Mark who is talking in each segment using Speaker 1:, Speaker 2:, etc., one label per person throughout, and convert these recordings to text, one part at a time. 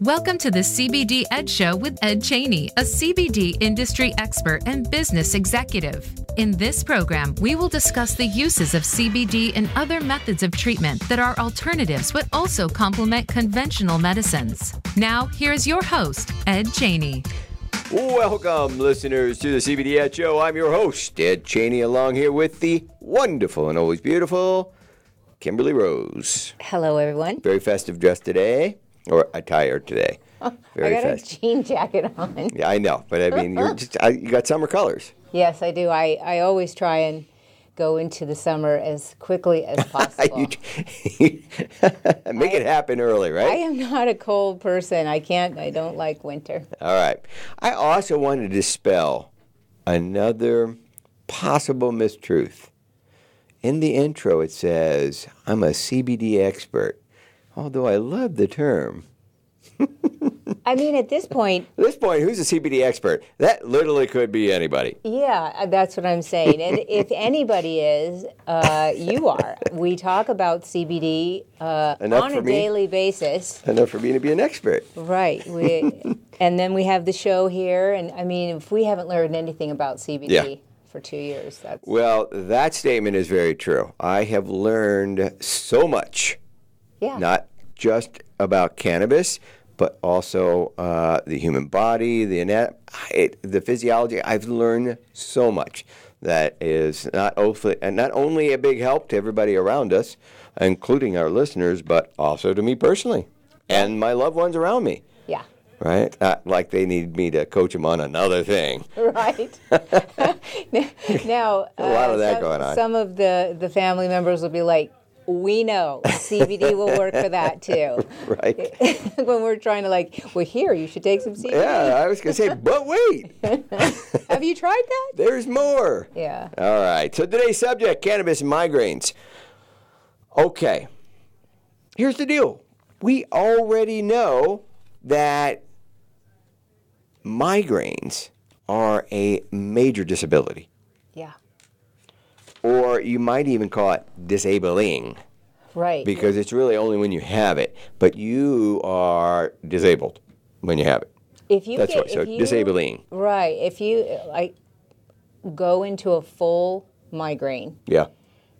Speaker 1: Welcome to the CBD Ed Show with Ed Cheney, a CBD industry expert and business executive. In this program, we will discuss the uses of CBD and other methods of treatment that are alternatives but also complement conventional medicines. Now, here's your host, Ed Cheney.
Speaker 2: Welcome, listeners, to the CBD Ed Show. I'm your host, Ed Cheney, along here with the wonderful and always beautiful Kimberly Rose.
Speaker 3: Hello, everyone.
Speaker 2: Very festive dress today, or attire today. Very
Speaker 3: I got
Speaker 2: festive.
Speaker 3: a jean jacket on.
Speaker 2: Yeah, I know, but I mean, you're just I, you got summer colors.
Speaker 3: Yes, I do. I, I always try and go into the summer as quickly as possible.
Speaker 2: You- make it happen early, right?
Speaker 3: I am not a cold person. I can't, I don't like winter.
Speaker 2: All right. I also want to dispel another possible mistruth. In the intro, it says, I'm a CBD expert. Although I love the term.
Speaker 3: I mean, at this point,
Speaker 2: At this point, who's a CBD expert? That literally could be anybody.
Speaker 3: yeah, that's what I'm saying. And if anybody is, uh, you are. We talk about CBD uh, on a
Speaker 2: me.
Speaker 3: daily basis.
Speaker 2: Enough for me to be an expert.
Speaker 3: Right. We, and then we have the show here. And I mean, if we haven't learned anything about CBD
Speaker 2: Yeah.
Speaker 3: For two years, that's.
Speaker 2: Well, that statement is very true. I have learned so much,
Speaker 3: Yeah.
Speaker 2: not just about cannabis, but also uh, the human body, the anat- it, the physiology. I've learned so much that is not only, and not only a big help to everybody around us, including our listeners, but also to me personally and my loved ones around me. Right? Not like they need me to coach them on another thing.
Speaker 3: right. now,
Speaker 2: A lot
Speaker 3: uh,
Speaker 2: of that
Speaker 3: some,
Speaker 2: going on.
Speaker 3: Some of the, the family members will be like, we know CBD will work for that too.
Speaker 2: Right?
Speaker 3: when we're trying to like, well, here you should take some CBD.
Speaker 2: Yeah, I was going to say, but wait,
Speaker 3: Have you tried that?
Speaker 2: there's more.
Speaker 3: Yeah.
Speaker 2: All right. So today's subject cannabis and migraines. Okay. Here's the deal we already know that migraines are a major disability,
Speaker 3: Yeah.
Speaker 2: or you might even call it disabling
Speaker 3: Right.
Speaker 2: because it's really only when you have it, but you are disabled when you have it.
Speaker 3: if you
Speaker 2: That's
Speaker 3: get,
Speaker 2: right. So
Speaker 3: if you,
Speaker 2: disabling.
Speaker 3: Right. If you like go into a full migraine
Speaker 2: Yeah.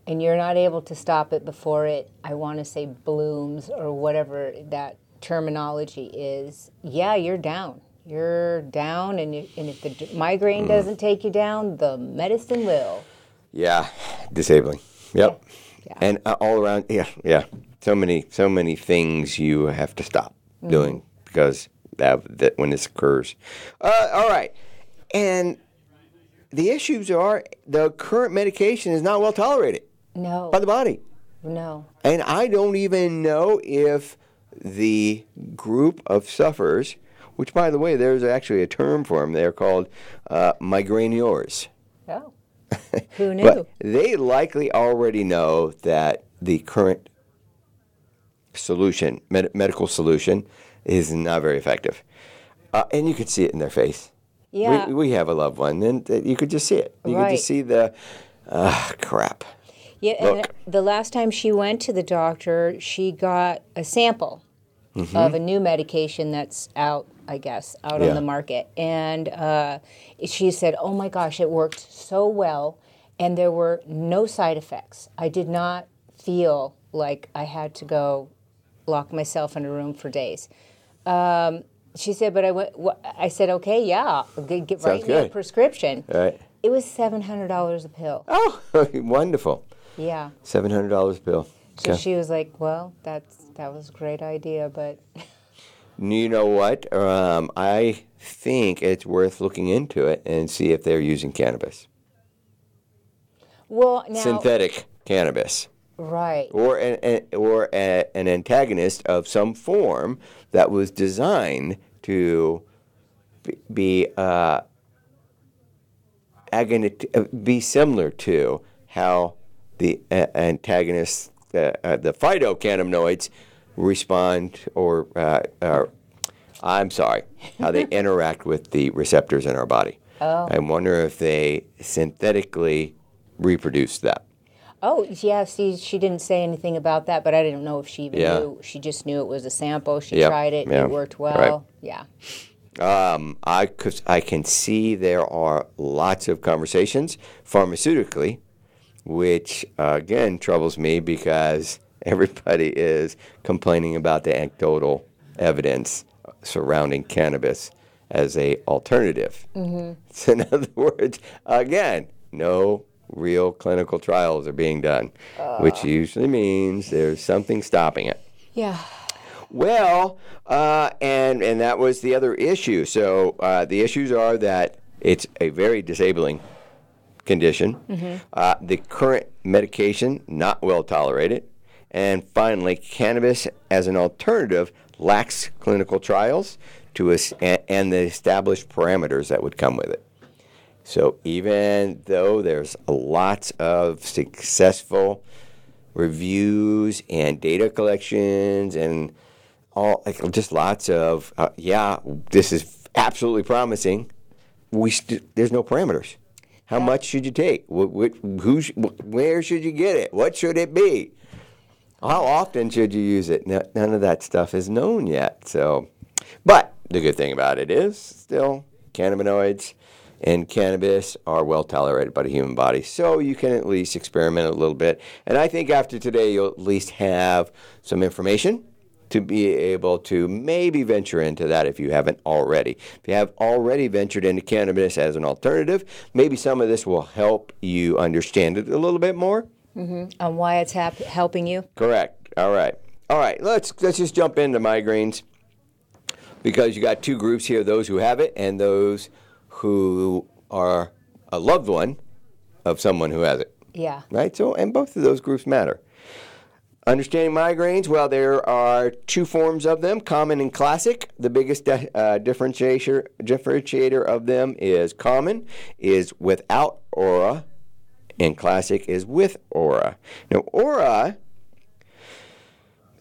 Speaker 3: and you're not able to stop it before it, I want to say blooms or whatever that terminology is, yeah, you're down. You're down, and, you, and if the d-
Speaker 2: Mm.
Speaker 3: migraine doesn't take you down, the medicine will.
Speaker 2: Yeah, disabling. Yep.
Speaker 3: Yeah.
Speaker 2: And uh, all around, yeah, yeah. So many, so many things you have to stop
Speaker 3: Mm-hmm.
Speaker 2: doing because that, that when this occurs. Uh, all right, and the issues are the current medication is not well tolerated
Speaker 3: No,
Speaker 2: by the body,
Speaker 3: no.
Speaker 2: and I don't even know if the group of sufferers, which by the way, there's actually a term for them. They're called uh, migraineurs.
Speaker 3: Oh, who knew?
Speaker 2: But they likely already know that the current solution, med- medical solution, is not very effective. Uh, and you could see it in their face.
Speaker 3: yeah,
Speaker 2: We, we have a loved one, and uh, you could just see it. You could just see the, ah, crap.
Speaker 3: yeah. And
Speaker 2: look.
Speaker 3: the last time she went to the doctor, she got a sample
Speaker 2: Mm-hmm.
Speaker 3: of a new medication that's out, I guess, out
Speaker 2: Yeah.
Speaker 3: on the market. And uh, she said, Oh my gosh, it worked so well. And there were no side effects. I did not feel like I had to go lock myself in a room for days. Um, she said, But I went, I said, Okay, yeah, get, get write me a prescription.
Speaker 2: All right.
Speaker 3: It was $700 a pill.
Speaker 2: Oh, wonderful.
Speaker 3: Yeah.
Speaker 2: $700 a pill.
Speaker 3: So she was like, Well, that's that was a great idea, but
Speaker 2: You know what? Um, I think it's worth looking into it and see if they're using cannabis,
Speaker 3: well now
Speaker 2: synthetic cannabis.
Speaker 3: right.
Speaker 2: or an, an or a, an antagonist of some form that was designed to be- be uh, uh, be similar to how the uh, antagonists, uh, uh, the phytocannabinoids, respond or uh, uh, I'm sorry, how they interact with the receptors in our body.
Speaker 3: Oh.
Speaker 2: I wonder if they synthetically reproduce that.
Speaker 3: Oh yeah, see, she didn't say anything about that, but I didn't know if she even
Speaker 2: Yeah.
Speaker 3: knew. She just knew it was a sample. She
Speaker 2: Yep,
Speaker 3: tried it,
Speaker 2: yeah,
Speaker 3: it worked well.
Speaker 2: right.
Speaker 3: Yeah.
Speaker 2: Um, I, I can see there are lots of conversations pharmaceutically, which uh, again troubles me because everybody is complaining about the anecdotal evidence surrounding cannabis as a alternative. So in other words, again, no real clinical trials are being done, which usually means there's something stopping it.
Speaker 3: Yeah.
Speaker 2: Well, uh, and and that was the other issue. So uh, the issues are that it's a very disabling condition. Uh, the current medication not well tolerated, and finally, cannabis as an alternative lacks clinical trials to us and, the established parameters that would come with it. So even though there's lots of successful reviews and data collections and all like just lots of uh, yeah this is absolutely promising we st- there's no parameters. How much should you take? Wh- wh- who sh- where should you get it? What should it be how often should you use it none of that stuff is known yet so but the good thing about it is still cannabinoids and cannabis are well tolerated by the human body. So you can at least experiment a little bit. And I think after today, you'll at least have some information to be able to maybe venture into that if you haven't already. If you have already ventured into cannabis as an alternative, maybe some of this will help you understand it a little bit more.
Speaker 3: On why it's hap- helping you?
Speaker 2: Correct. All right. All right. Let's let's just jump into migraines because you got two groups here: those who have it and those who are a loved one of someone who has it.
Speaker 3: Yeah.
Speaker 2: Right. So, and both of those groups matter. Understanding migraines, well, there are two forms of them, common and classic. The biggest uh, differentiator, differentiator of them is common, is without aura, and classic is with aura. Now, aura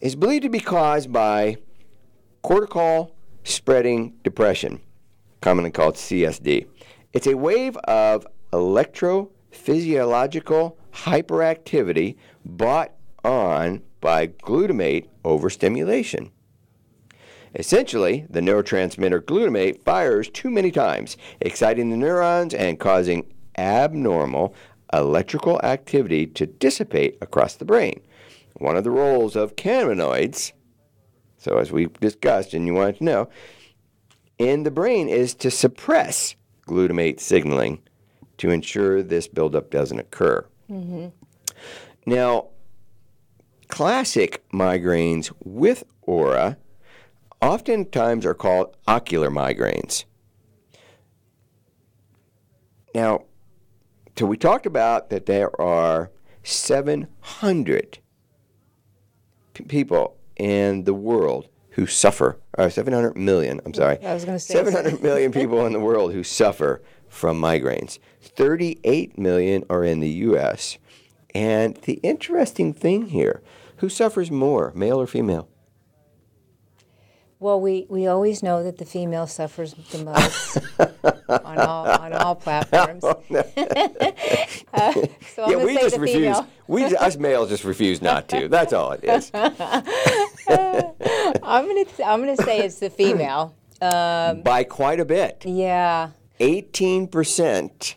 Speaker 2: is believed to be caused by cortical spreading depression, commonly called CSD. It's a wave of electrophysiological hyperactivity brought on by glutamate overstimulation. Essentially, the neurotransmitter glutamate fires too many times, exciting the neurons and causing abnormal electrical activity to dissipate across the brain. One of the roles of cannabinoids, so as we discussed and you wanted to know, in the brain is to suppress glutamate signaling to ensure this buildup doesn't occur. Mm-hmm. Now, classic migraines with aura oftentimes are called ocular migraines. Now, so we talked about that there are 700 p- people in the world who suffer, or 700 million, I'm sorry.
Speaker 3: I was gonna say
Speaker 2: 700 million people in the world who suffer from migraines. 38 million are in the U.S. And the interesting thing here, who suffers more, male or female?
Speaker 3: Well, we, we always know that the female suffers the most on all on all platforms. Uh, so I'm
Speaker 2: yeah, we
Speaker 3: say
Speaker 2: just
Speaker 3: the
Speaker 2: refuse.
Speaker 3: female.
Speaker 2: We us males just refuse not to. That's all it is.
Speaker 3: I'm gonna I'm gonna say it's the female.
Speaker 2: By quite a bit.
Speaker 3: Yeah.
Speaker 2: 18%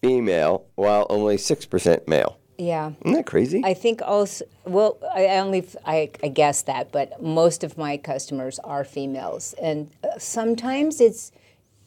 Speaker 2: female, while only 6% male.
Speaker 3: Yeah.
Speaker 2: Isn't that crazy?
Speaker 3: I think also, well, I only, I, I guess that, but most of my customers are females. And uh, sometimes it's,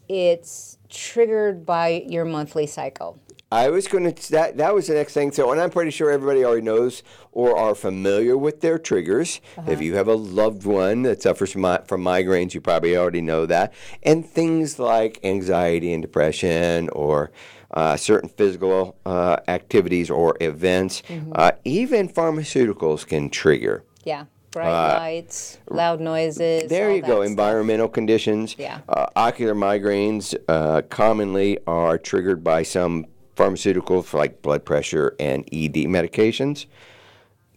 Speaker 3: it's triggered by your monthly cycle.
Speaker 2: I was going to that that was the next thing. So, and I'm pretty sure everybody already knows or are familiar with their triggers. If you have a loved one that suffers from, from migraines, you probably already know that. And things like anxiety and depression, or uh, certain physical uh, activities or events, uh, even pharmaceuticals can trigger.
Speaker 3: Yeah. Bright lights, loud noises.
Speaker 2: Uh, There you go.
Speaker 3: stuff.
Speaker 2: Environmental conditions.
Speaker 3: Yeah.
Speaker 2: Uh, ocular migraines uh, commonly are triggered by some pharmaceuticals like blood pressure and ED medications.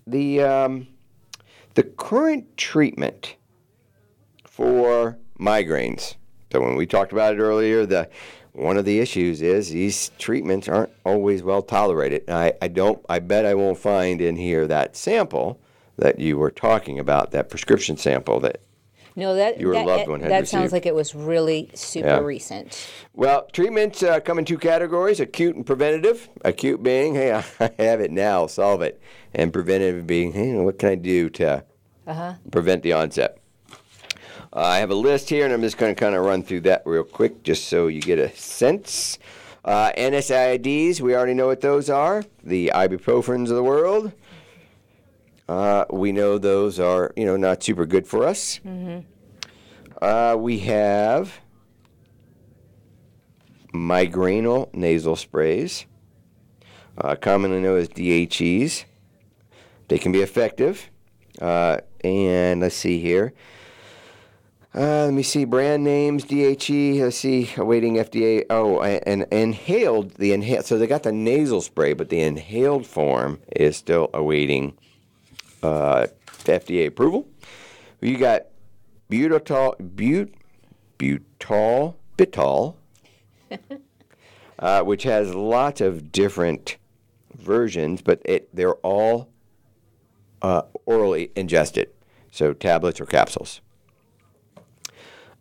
Speaker 2: The um, the current treatment for migraines. So when we talked about it earlier, the one of the issues is these treatments aren't always well tolerated. I, I don't. I bet I won't find in here that sample that you were talking about, that prescription sample that
Speaker 3: No, that
Speaker 2: Your
Speaker 3: that,
Speaker 2: loved one had
Speaker 3: that sounds like it was really super
Speaker 2: Yeah.
Speaker 3: recent.
Speaker 2: Well, treatments uh, come in two categories acute and preventative. Acute being, hey, I have it now, solve it. And preventative being, hey, what can I do to prevent the onset? Uh, I have a list here, and I'm just going to kind of run through that real quick just so you get a sense. Uh, NSAIDs, we already know what those are the ibuprofens of the world. Uh, we know those are, you know, not super good for us. Uh, we have Migranal nasal sprays, uh, commonly known as DHEs. They can be effective. Uh, and let's see here. Uh, let me see brand names DHE. Let's see awaiting FDA. Oh, and inhaled the inhaled. So they got the nasal spray, but the inhaled form is still awaiting uh, FDA approval. You got butyrol, but, butyl, bitol, uh, which has lots of different versions, but it they're all uh, orally ingested, so tablets or capsules.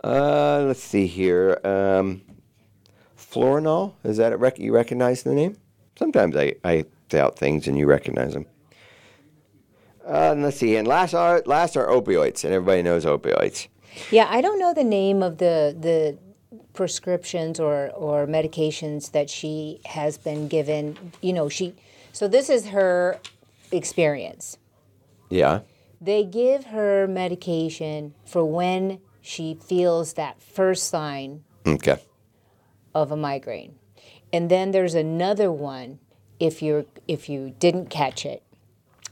Speaker 2: Uh, let's see here. Um, Florinol, is that a rec- you recognize the name? Sometimes I, I out things and you recognize them. Uh, let's see, and last are last are opioids, and everybody knows opioids.
Speaker 3: Yeah, I don't know the name of the the prescriptions or or medications that she has been given. You know, she so this is her experience.
Speaker 2: Yeah.
Speaker 3: They give her medication for when she feels that first sign
Speaker 2: Okay.
Speaker 3: of a migraine. And then there's another one if you're if you didn't catch it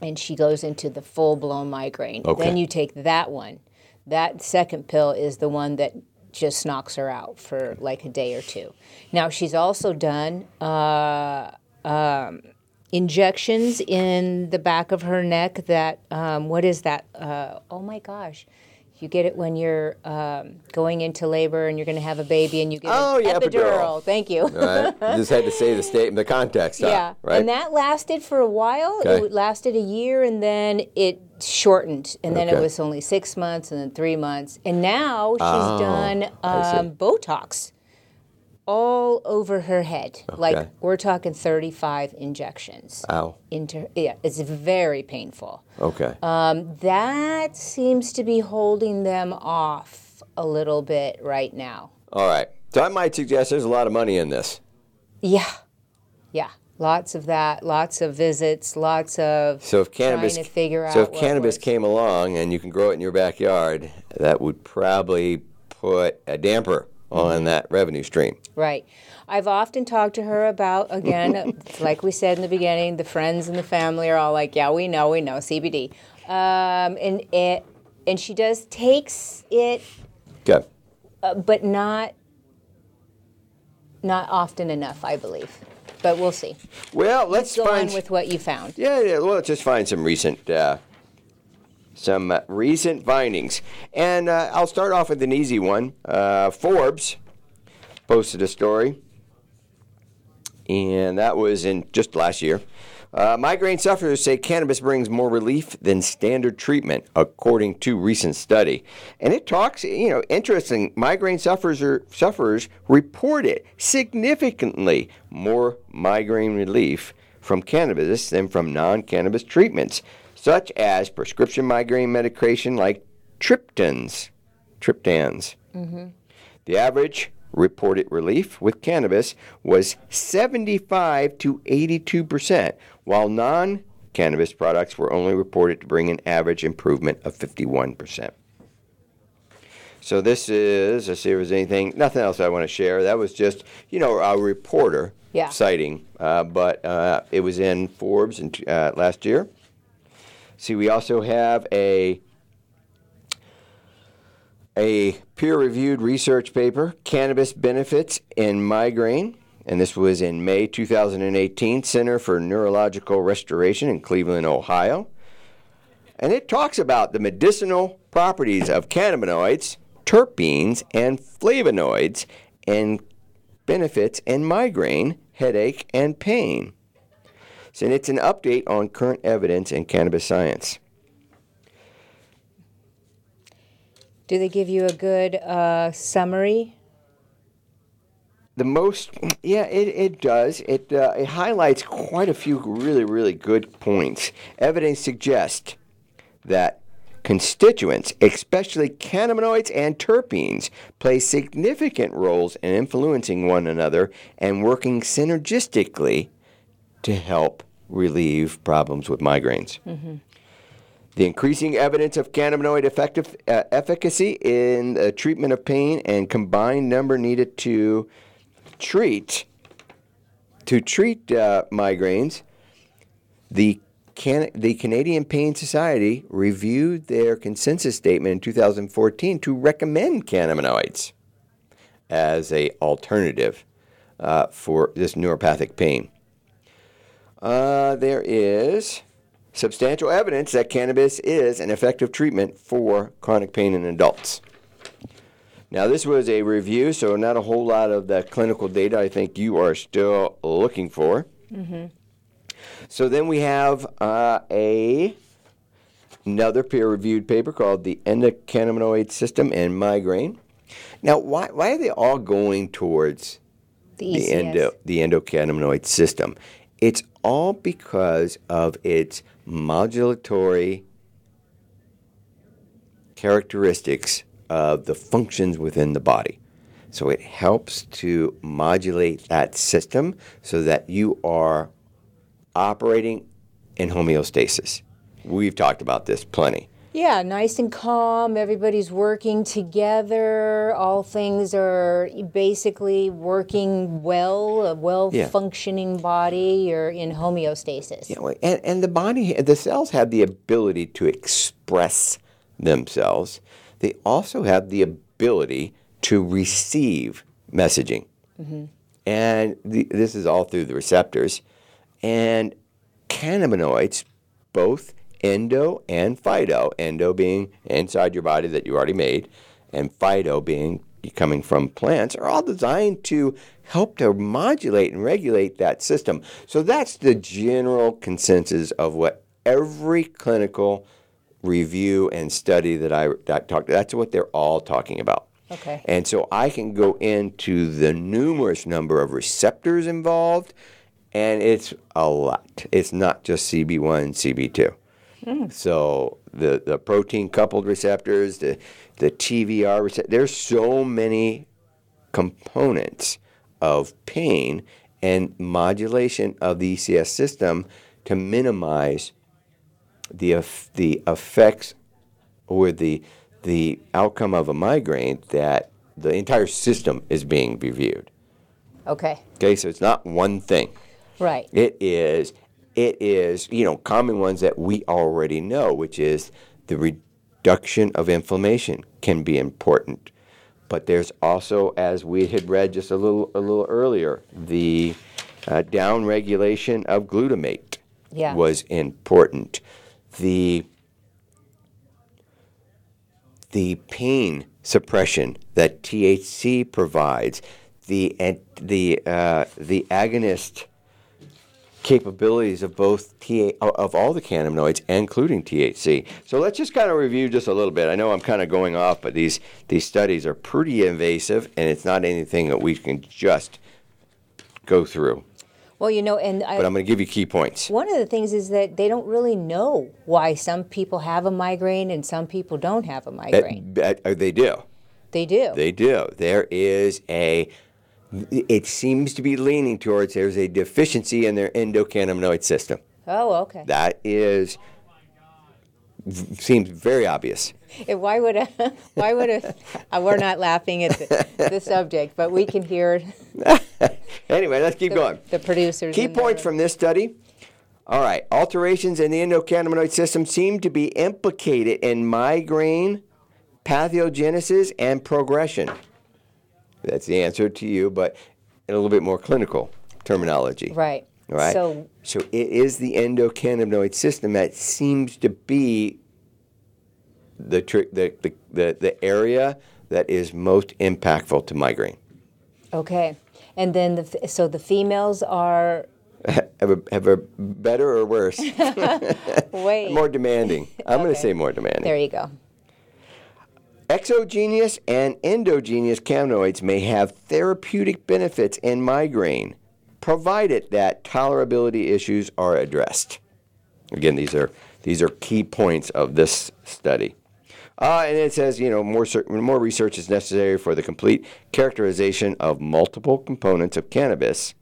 Speaker 3: and she goes into the full blown migraine.
Speaker 2: Okay.
Speaker 3: Then you take that one. That second pill is the one that just knocks her out for like a day or two. Now she's also done uh, um, injections in the back of her neck. That um, what is that? Uh, oh my gosh. You get it when you're um, going into labor and you're going to have a baby, and you get
Speaker 2: Oh,
Speaker 3: an
Speaker 2: yeah,
Speaker 3: epidural.
Speaker 2: epidural.
Speaker 3: Thank you.
Speaker 2: Right. you just had to say the state, the context. huh?
Speaker 3: Yeah,
Speaker 2: Right.
Speaker 3: and that lasted for a while.
Speaker 2: Okay.
Speaker 3: It lasted a year, and then it shortened, and then it was only six months, and then three months, and now she's
Speaker 2: Oh,
Speaker 3: done um, Botox all over her head. Like we're talking thirty-five injections
Speaker 2: Ow.
Speaker 3: into. Yeah, it's very painful.
Speaker 2: Okay.
Speaker 3: Um, that seems to be holding them off a little bit right now.
Speaker 2: All right. So I might suggest there's a lot of money in this.
Speaker 3: Yeah, yeah. Lots of that, lots of visits, lots of
Speaker 2: So if cannabis,
Speaker 3: trying to figure out.
Speaker 2: so if cannabis
Speaker 3: works.
Speaker 2: came along and you can grow it in your backyard, that would probably put a damper. On that revenue stream.
Speaker 3: Right. I've often talked to her about, again, like we said in the beginning, the friends and the family are all like, yeah, we know, we know, CBD. Um, and, it, and she does takes it,
Speaker 2: Okay.
Speaker 3: uh, but not, not often enough, I believe. But we'll see.
Speaker 2: Well, let's
Speaker 3: Go
Speaker 2: find.
Speaker 3: on with what you found.
Speaker 2: yeah, yeah. Well, let's just find some recent, uh, some uh, recent findings, and uh, I'll start off with an easy one. Uh, Forbes posted a story, and that was in just last year. Uh, migraine sufferers say cannabis brings more relief than standard treatment, according to recent study. And it talks, you know, interesting. Migraine sufferers are, sufferers reported significantly more migraine relief from cannabis than from non-cannabis treatments, such as prescription migraine medication like triptans. Triptans. The average reported relief with cannabis was 75 to 82 percent, while non cannabis products were only reported to bring an average improvement of 51 percent. So this is, let's see if there's anything, nothing else I want to share. That was just, you know, a reporter
Speaker 3: Yeah.
Speaker 2: citing, uh, but uh, it was in Forbes in, uh, last year. See, we also have a a peer-reviewed research paper, Cannabis Benefits in Migraine, and this was in May 2018, Center for Neurological Restoration in Cleveland, Ohio. And it talks about the medicinal properties of cannabinoids, terpenes, and flavonoids, and benefits in migraine, headache, and pain. So it's an update on current evidence in cannabis science.
Speaker 3: Do they give you a good uh, summary?
Speaker 2: The most, yeah, it, it does. It, uh, it highlights quite a few really, really good points. Evidence suggests that constituents, especially cannabinoids and terpenes, play significant roles in influencing one another and working synergistically to help relieve problems with migraines. The increasing evidence of cannabinoid effective, uh, efficacy in the treatment of pain and combined number needed to treat to treat uh, migraines. The Can- the Canadian Pain Society reviewed their consensus statement in 2014 to recommend cannabinoids as a alternative uh, for this neuropathic pain. Uh, there is substantial evidence that cannabis is an effective treatment for chronic pain in adults. Now, this was a review, so not a whole lot of the clinical data I think you are still looking for. So then we have uh, a another peer-reviewed paper called the endocannabinoid system and migraine. Now, why, why are they all going towards
Speaker 3: The
Speaker 2: the endo the endocannabinoid system. It's all because of its modulatory characteristics of the functions within the body. So it helps to modulate that system so that you are operating in homeostasis. We've talked about this plenty.
Speaker 3: Yeah, nice and calm. Everybody's working together. All things are basically working well, a well
Speaker 2: Yeah.
Speaker 3: functioning body. You're in homeostasis.
Speaker 2: Know, and, and the body, the cells have the ability to express themselves. They also have the ability to receive messaging. Mm-hmm. And the, this is all through the receptors. And cannabinoids, both endo and phyto. Endo being inside your body that you already made, and phyto being coming from plants are all designed to help to modulate and regulate that system. So that's the general consensus of what every clinical review and study that I, that talked that's what they're all talking about.
Speaker 3: Okay.
Speaker 2: And so I can go into the numerous number of receptors involved and it's a lot. It's not just CB1 CB2. Mm. So the, the protein coupled receptors, the, the TVR receptors, there's so many components of pain and modulation of the ECS system to minimize the, the effects or the, the outcome of a migraine that the entire system is being reviewed.
Speaker 3: Okay.
Speaker 2: Okay, so it's not one thing.
Speaker 3: Right.
Speaker 2: It is it is, you know, common ones that we already know, which is the reduction of inflammation can be important. But there's also, as we had read just a little a little earlier, the uh, down regulation of glutamate
Speaker 3: Yeah.
Speaker 2: was important. The the pain suppression that THC provides, the the uh, the agonist capabilities of both TA, of all the cannabinoids, including THC. So let's just kind of review just a little bit. I know I'm kind of going off, but these these studies are pretty invasive, and it's not anything that we can just go through.
Speaker 3: Well, you know, and I,
Speaker 2: But I'm going to give you key points.
Speaker 3: one of the things is that they don't really know why some people have a migraine and some people don't have a migraine.
Speaker 2: That- that- uh, they do.
Speaker 3: they do.
Speaker 2: They do. There is a. It seems to be leaning towards there's a deficiency in their endocannabinoid system.
Speaker 3: oh, okay.
Speaker 2: That is seems very obvious.
Speaker 3: Eh, Why would a, why would a, uh, we're not laughing at the, the subject, but we can hear
Speaker 2: Anyway, let's keep going.
Speaker 3: the producers.
Speaker 2: Key points from this study. All right, alterations in the endocannabinoid system seem to be implicated in migraine, pathogenesis, and progression. That's the answer to you, but in a little bit more clinical terminology.
Speaker 3: Right.
Speaker 2: Right.
Speaker 3: So
Speaker 2: So it is the endocannabinoid system that seems to be the, tr- the, the, the, the area that is most impactful to migraine.
Speaker 3: Okay. And then the so the females are
Speaker 2: Have a, have a better or worse?
Speaker 3: wait.
Speaker 2: more demanding. I'm going to say more demanding.
Speaker 3: there you go.
Speaker 2: Exogenous and endogenous cannabinoids may have therapeutic benefits in migraine, provided that tolerability issues are addressed. Again, these are these are key points of this study. Uh, and it says, you know, more more research is necessary for the complete characterization of multiple components of cannabis,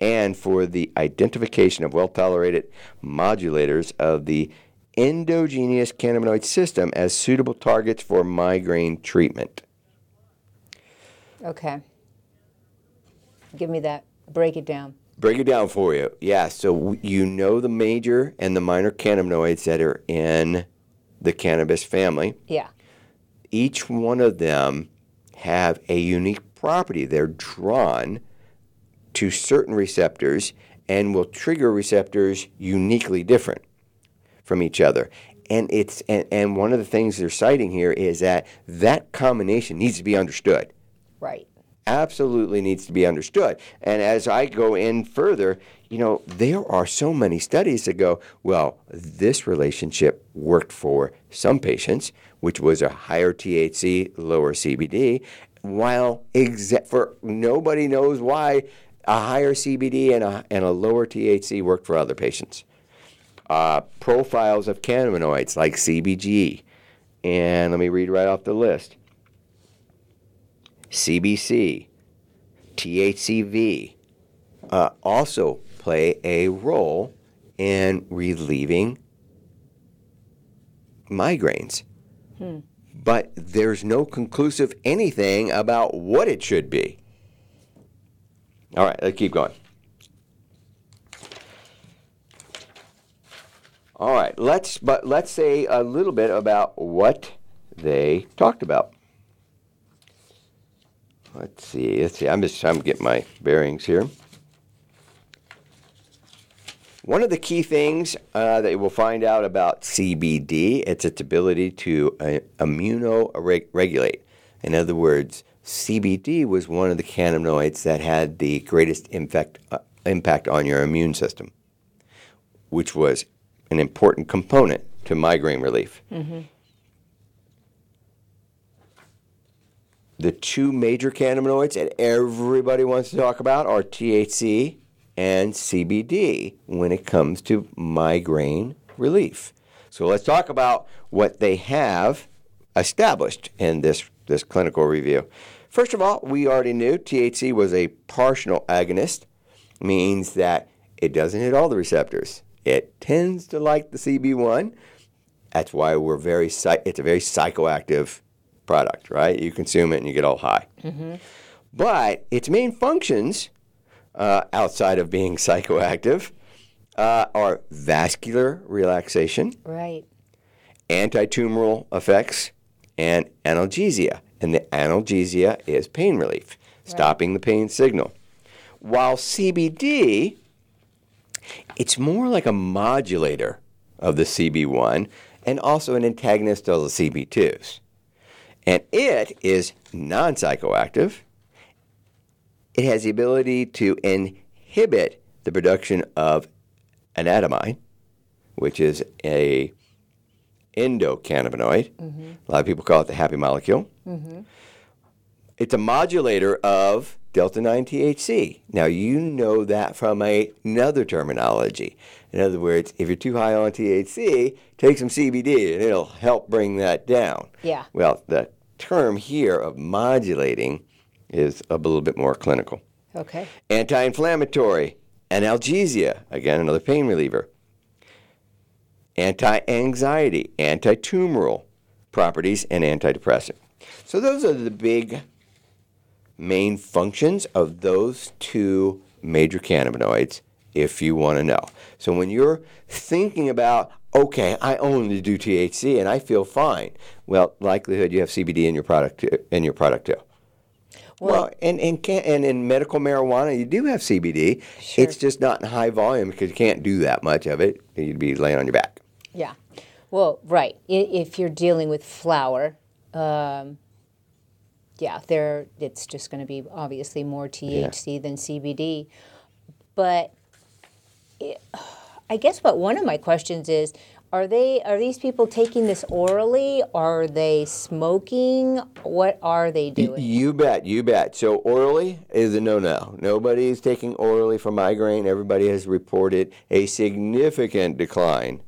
Speaker 2: and for the identification of well-tolerated modulators of the endogenous cannabinoid system as suitable targets for migraine treatment.
Speaker 3: Okay. Give me that. Break it down.
Speaker 2: Break it down for you. Yeah, so you know the major and the minor cannabinoids that are in the cannabis family.
Speaker 3: Yeah.
Speaker 2: Each one of them have a unique property. They're drawn to certain receptors and will trigger receptors uniquely different from each other. And it's and, and one of the things they're citing here is that that combination needs to be understood
Speaker 3: Right.
Speaker 2: absolutely needs to be understood. And as I go in further, you know, there are so many studies that go, well, this relationship worked for some patients, which was a higher THC, lower CBD, while except for nobody knows why a higher CBD and a, and a lower THC worked for other patients. Uh, profiles of cannabinoids like CBG, and let me read right off the list. CBC, THCV uh, also play a role in relieving migraines. But there's no conclusive anything about what it should be. All right, let's keep going. All right, let's but let's say a little bit about what they talked about. Let's see. Let's see. I'm just trying to get my bearings here. One of the key things uh, that you will find out about CBD, it's its ability to uh, immunoregulate. In other words, CBD was one of the cannabinoids that had the greatest impact, uh, impact on your immune system, which was an important component to migraine relief. Mm-hmm. The two major cannabinoids that everybody wants to talk about are THC and CBD when it comes to migraine relief. So let's talk about what they have established in this, this clinical review. First of all, we already knew THC was a partial agonist, means that it doesn't hit all the receptors. It tends to like the CB1. That's why we're very it's a very psychoactive product, right? You consume it and you get all high. But its main functions, uh, outside of being psychoactive, uh, are vascular relaxation,
Speaker 3: Right.
Speaker 2: antitumoral effects, and analgesia. And the analgesia is pain relief, stopping the pain signal. While CBD, it's more like a modulator of the CB1 and also an antagonist of the CB2s. And it is non psychoactive. It has the ability to inhibit the production of anandamide, which is a endocannabinoid. Mm-hmm. A lot of people call it the happy molecule. Mm-hmm. It's a modulator of delta 9 THC. Now, you know that from a, another terminology. In other words, if you're too high on THC, take some CBD and it'll help bring that down.
Speaker 3: Yeah.
Speaker 2: Well, the term here of modulating is a little bit more clinical.
Speaker 3: Okay.
Speaker 2: Anti inflammatory, analgesia, again, another pain reliever. Anti anxiety, anti tumoral properties, and antidepressant. So, those are the big main functions of those two major cannabinoids if you want to know. So, when you're thinking about, okay, I only do THC and I feel fine, well, likelihood you have CBD in your product in your product too. Well, and and, can, and in medical marijuana, you do have CBD.
Speaker 3: Sure.
Speaker 2: It's just not in high volume because you can't do that much of it. You'd be laying on your back.
Speaker 3: Yeah. Well, right. If you're dealing with flour, um, yeah, there it's just going to be obviously more THC than CBD. But it, I guess what one of my questions is are they are these people taking this orally? Are they smoking? What are they doing?
Speaker 2: You bet, you bet. So orally is a no-no. Nobody is taking orally for migraine. Everybody has reported a significant decline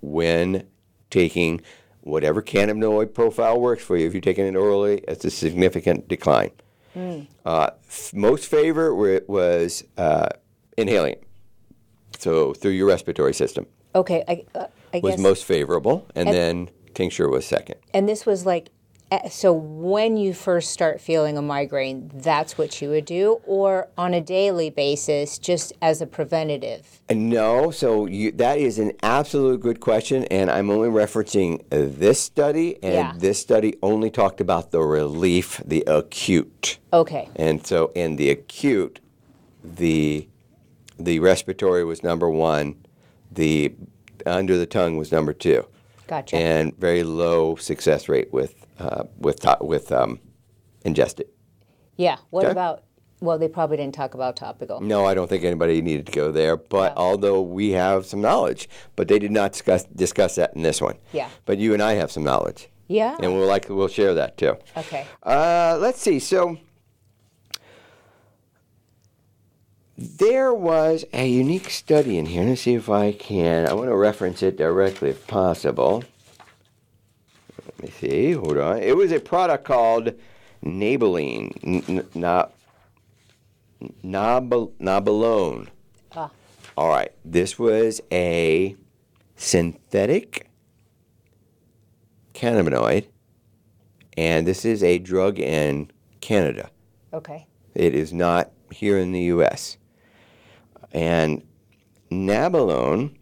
Speaker 2: when taking whatever cannabinoid profile works for you. If you're taking it orally, it's a significant decline. Uh, f- most favorite was uh, inhaling it, so through your respiratory system
Speaker 3: Okay, I, uh, I
Speaker 2: was
Speaker 3: guess.
Speaker 2: most favorable, and, then tincture was second.
Speaker 3: and this was like, so when you first start feeling a migraine, that's what you would do, or on a daily basis, just as a preventative.
Speaker 2: No, so you, that is an absolute good question, and I'm only referencing uh, this study, and
Speaker 3: Yeah.
Speaker 2: this study only talked about the relief, the acute,
Speaker 3: Okay,
Speaker 2: and so in the acute, the the respiratory was number one, the under the tongue was number two,
Speaker 3: gotcha.
Speaker 2: and very low success rate with uh, with to- with um, ingested.
Speaker 3: yeah. What
Speaker 2: Okay.
Speaker 3: about? Well, they probably didn't talk about topical.
Speaker 2: No, I don't think anybody needed to go there. But
Speaker 3: Yeah.
Speaker 2: although we have some knowledge, but they did not discuss discuss that in this one.
Speaker 3: Yeah.
Speaker 2: But you and I have some knowledge,
Speaker 3: Yeah.
Speaker 2: and we'll like we'll share that too.
Speaker 3: Okay.
Speaker 2: Uh, let's see. So there was a unique study in here. Let's see if I can. I want to reference it directly if possible. Let me see. Hold on. It was a product called Nabeline. N- n- na- Nabal- Nabalone.
Speaker 3: Ah.
Speaker 2: All right. This was a synthetic cannabinoid, and this is a drug in Canada.
Speaker 3: Okay.
Speaker 2: It is not here in the U.S. And Nabalone,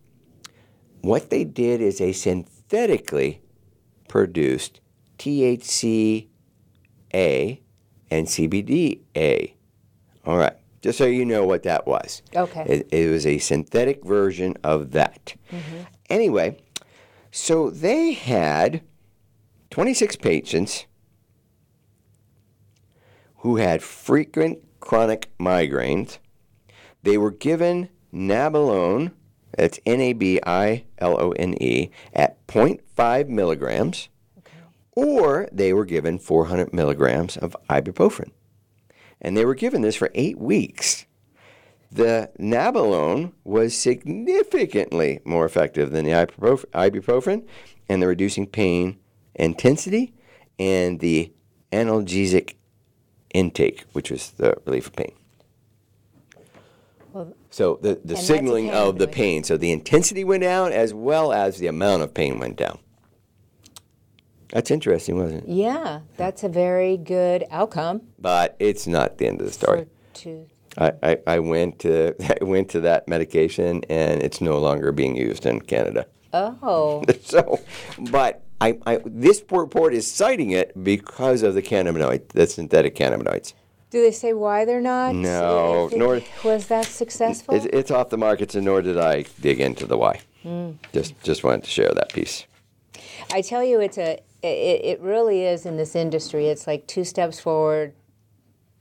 Speaker 2: what they did is they synthetically produced THC A and CBD A. All right, just so you know what that was.
Speaker 3: Okay.
Speaker 2: It, it was a synthetic version of that. Mm-hmm. Anyway, so they had 26 patients who had frequent chronic migraines. They were given Nabilone, that's N A B I L O N E, at 0.5 milligrams, or they were given 400 milligrams of ibuprofen. And they were given this for eight weeks. The Nabilone was significantly more effective than the ibuprofen, ibuprofen in the reducing pain intensity and the analgesic intake, which was the relief of pain. So the, the signaling of the pain. So the intensity went down as well as the amount of pain went down. That's interesting, wasn't it?
Speaker 3: yeah, that's a very good outcome.
Speaker 2: But it's not the end of the story.
Speaker 3: To
Speaker 2: I, I, I went to I went to that medication and it's no longer being used in Canada.
Speaker 3: oh,
Speaker 2: So, but I, I this report is citing it because of the cannabinoid, the synthetic cannabinoids.
Speaker 3: Do they say why they're not?
Speaker 2: No, nor-
Speaker 3: was that successful.
Speaker 2: It's, it's off the market, so nor did I dig into the why.
Speaker 3: Hmm.
Speaker 2: Just just wanted to share that piece.
Speaker 3: I tell you, it's a it, it really is in this industry. It's like two steps forward,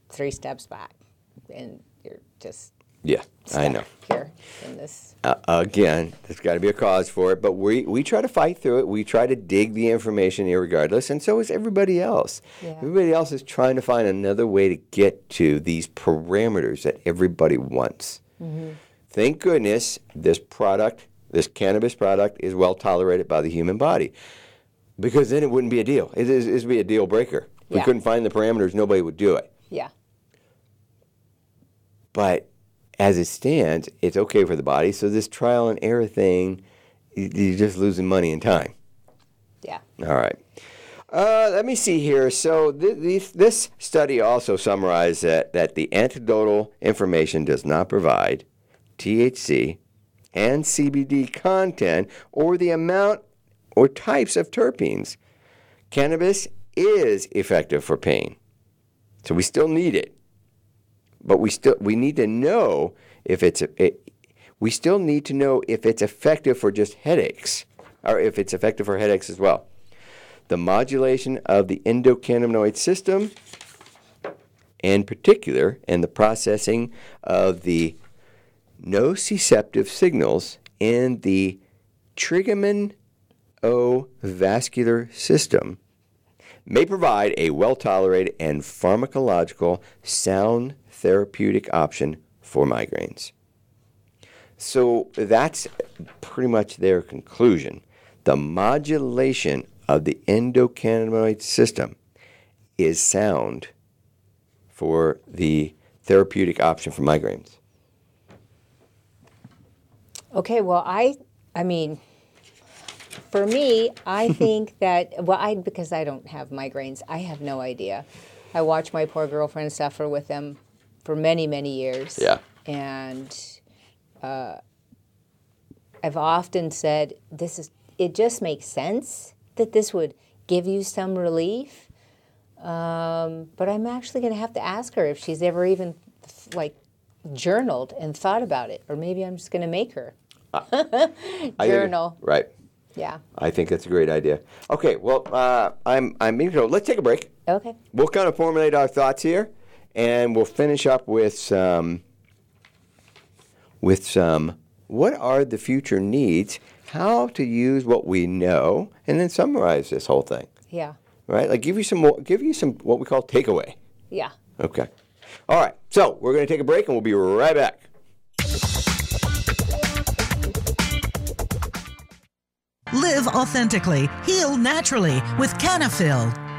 Speaker 3: three steps back, and you're just
Speaker 2: Yeah, I know.
Speaker 3: here in this.
Speaker 2: Uh, again, there's got to be a cause for it, but we, we try to fight through it. We try to dig the information irregardless, and so is everybody else.
Speaker 3: Yeah.
Speaker 2: Everybody else is trying to find another way to get to these parameters that everybody wants. Thank goodness this product, this cannabis product, is well tolerated by the human body, because then it wouldn't be a deal. It is it'd be a deal breaker. If we couldn't find the parameters, nobody would do it.
Speaker 3: Yeah,
Speaker 2: But as it stands, it's okay for the body. So this trial and error thing, you're just losing money and time.
Speaker 3: yeah.
Speaker 2: All right. Uh, let me see here. So th- these- this study also summarized that, that the anecdotal information does not provide THC and CBD content or the amount or types of terpenes. Cannabis is effective for pain, so we still need it, but we still we need to know if it's it, we still need to know if it's effective for just headaches or if it's effective for headaches as well. the modulation of the endocannabinoid system, in particular, and the processing of the nociceptive signals in the trigemin O vascular system may provide a well tolerated and pharmacological sound therapeutic option for migraines. So that's pretty much their conclusion. The modulation of the endocannabinoid system is sound for the therapeutic option for migraines.
Speaker 3: Okay, well, I, I mean, for me, I think that well, I because I don't have migraines, I have no idea. I watch my poor girlfriend suffer with them for many, many years.
Speaker 2: Yeah.
Speaker 3: And uh, I've often said this is. It just makes sense that this would give you some relief. Um, but I'm actually going to have to ask her if she's ever even like journaled and thought about it, or maybe I'm just going to make her journal.
Speaker 2: right.
Speaker 3: Yeah.
Speaker 2: I think that's a great idea. Okay, well, uh, I'm I'm let's take a break.
Speaker 3: Okay.
Speaker 2: We'll kind of formulate our thoughts here, and we'll finish up with some with some what are the future needs, how to use what we know, and then summarize this whole thing.
Speaker 3: Yeah.
Speaker 2: Right? Like give you some more, give you some what we call takeaway.
Speaker 3: Yeah.
Speaker 2: Okay. All right. So we're going to take a break, and we'll be right back.
Speaker 4: Live authentically, heal naturally with Canafil.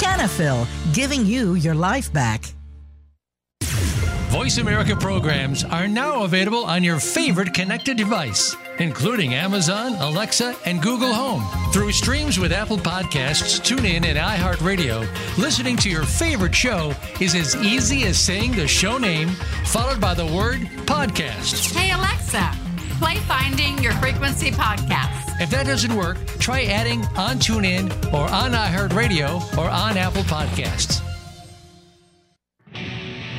Speaker 4: Canafil, giving you your life back.
Speaker 5: Voice America programs are now available on your favorite connected device, including Amazon, Alexa, and Google Home. Through streams with Apple Podcasts, TuneIn, and iHeartRadio, listening to your favorite show is as easy as saying the show name followed by the word podcast.
Speaker 6: Hey Alexa, play Finding Your Frequency podcast.
Speaker 5: If that doesn't work, try adding on TuneIn or on iHeartRadio or on Apple Podcasts.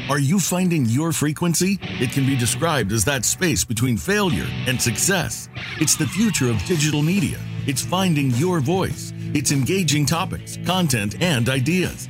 Speaker 7: Are you finding your frequency? It can be described as that space between failure and success. It's the future of digital media. It's finding your voice. It's engaging topics, content, and ideas.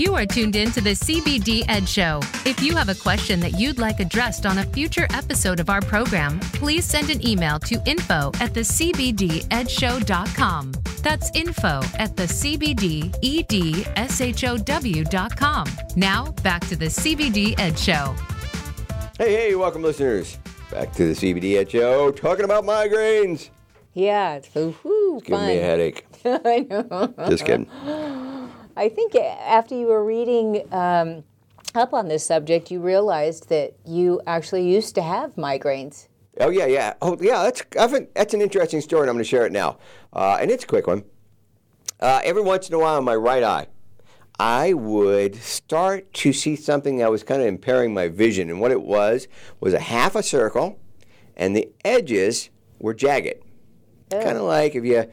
Speaker 1: You are tuned in to the CBD Ed Show. If you have a question that you'd like addressed on a future episode of our program, please send an email to info at the CBDEdshow.com. That's info at the CBDEDSHOW.com. Now, back to the CBD Ed Show.
Speaker 2: Hey, hey, welcome, listeners. Back to the CBD Ed Show, talking about migraines.
Speaker 3: Yeah. It's woo,
Speaker 2: Giving
Speaker 3: fun.
Speaker 2: me a headache.
Speaker 3: I know.
Speaker 2: Just kidding.
Speaker 3: I think after you were reading um, up on this subject, you realized that you actually used to have migraines.
Speaker 2: Oh yeah, yeah. Oh yeah. That's I've, that's an interesting story, and I'm going to share it now. Uh, and it's a quick one. Uh, every once in a while, in my right eye, I would start to see something that was kind of impairing my vision, and what it was was a half a circle, and the edges were jagged. Kind of like if you,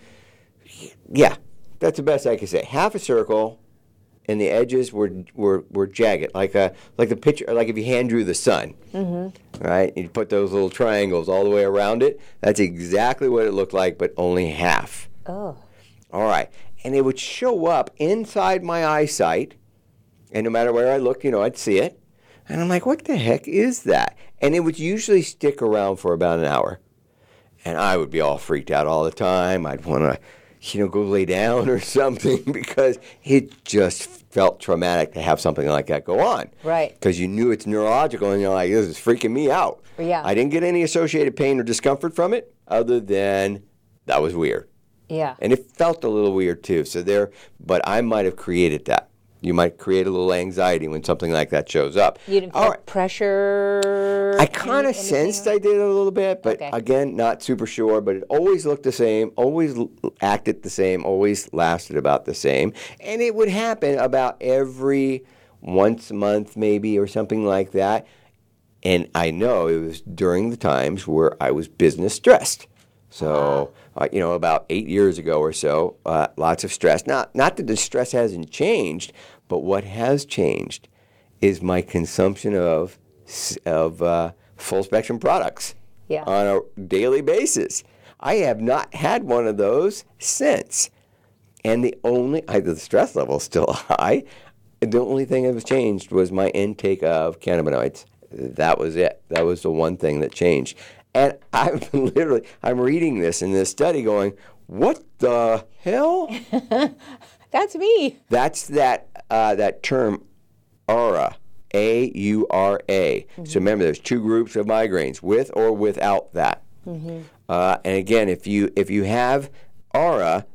Speaker 2: yeah, that's the best I can say. Half a circle, and the edges were were, were jagged, like a like the picture, like if you hand drew the sun. Mm-hmm. Right, you put those little triangles all the way around it. That's exactly what it looked like, but only half.
Speaker 3: Oh.
Speaker 2: All right, and it would show up inside my eyesight, and no matter where I looked, you know, I'd see it. And I'm like, what the heck is that? And it would usually stick around for about an hour. And I would be all freaked out all the time. I'd want to, you know, go lay down or something because it just felt traumatic to have something like that go on.
Speaker 3: Right.
Speaker 2: Because you knew it's neurological and you're like, this is freaking me out.
Speaker 3: Yeah.
Speaker 2: I didn't get any associated pain or discomfort from it other than that was weird.
Speaker 3: Yeah.
Speaker 2: And it felt a little weird too. So there, but I might have created that. You might create a little anxiety when something like that shows up.
Speaker 3: You didn't feel
Speaker 2: right.
Speaker 3: pressure.
Speaker 2: I kind of sensed I did a little bit, but
Speaker 3: Okay.
Speaker 2: again, not super sure. But it always looked the same, always l- acted the same, always lasted about the same. And it would happen about every once a month, maybe, or something like that. And I know it was during the times where I was business stressed. So, ah. Uh, you know, about eight years ago or so, uh, lots of stress. Not, not that the stress hasn't changed, but what has changed is my consumption of of uh, full spectrum products
Speaker 3: Yeah.
Speaker 2: on a daily basis. I have not had one of those since. And the only, I, the stress level is still high. The only thing that was changed was my intake of cannabinoids. That was it. That was the one thing that changed. And I'm literally, I'm reading this in this study going, what the hell?
Speaker 3: That's me.
Speaker 2: That's that uh, that term aura, A U R A. So remember, there's two groups of migraines, with or without that. Uh, and again, if you if you have aura,